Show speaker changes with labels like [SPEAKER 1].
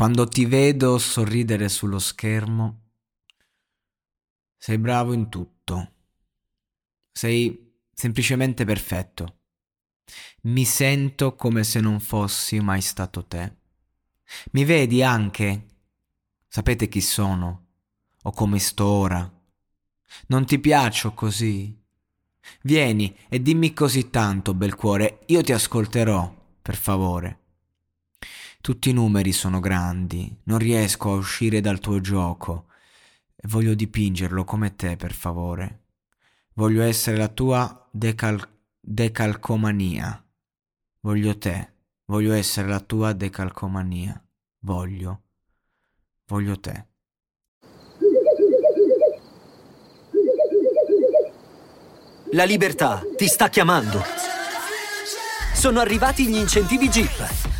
[SPEAKER 1] Quando ti vedo sorridere sullo schermo, sei bravo in tutto. Sei semplicemente perfetto. Mi sento come se non fossi mai stato te. Mi vedi anche? Sapete chi sono? O come sto ora? Non ti piaccio così? Vieni e dimmi così tanto, bel cuore, io ti ascolterò, per favore. Tutti i numeri sono grandi, non riesco a uscire dal tuo gioco voglio dipingerlo come te, per favore. Voglio essere la tua decal- decalcomania. Voglio te, voglio essere la tua decalcomania. Voglio, voglio te.
[SPEAKER 2] La libertà ti sta chiamando. Sono arrivati gli incentivi Jeep.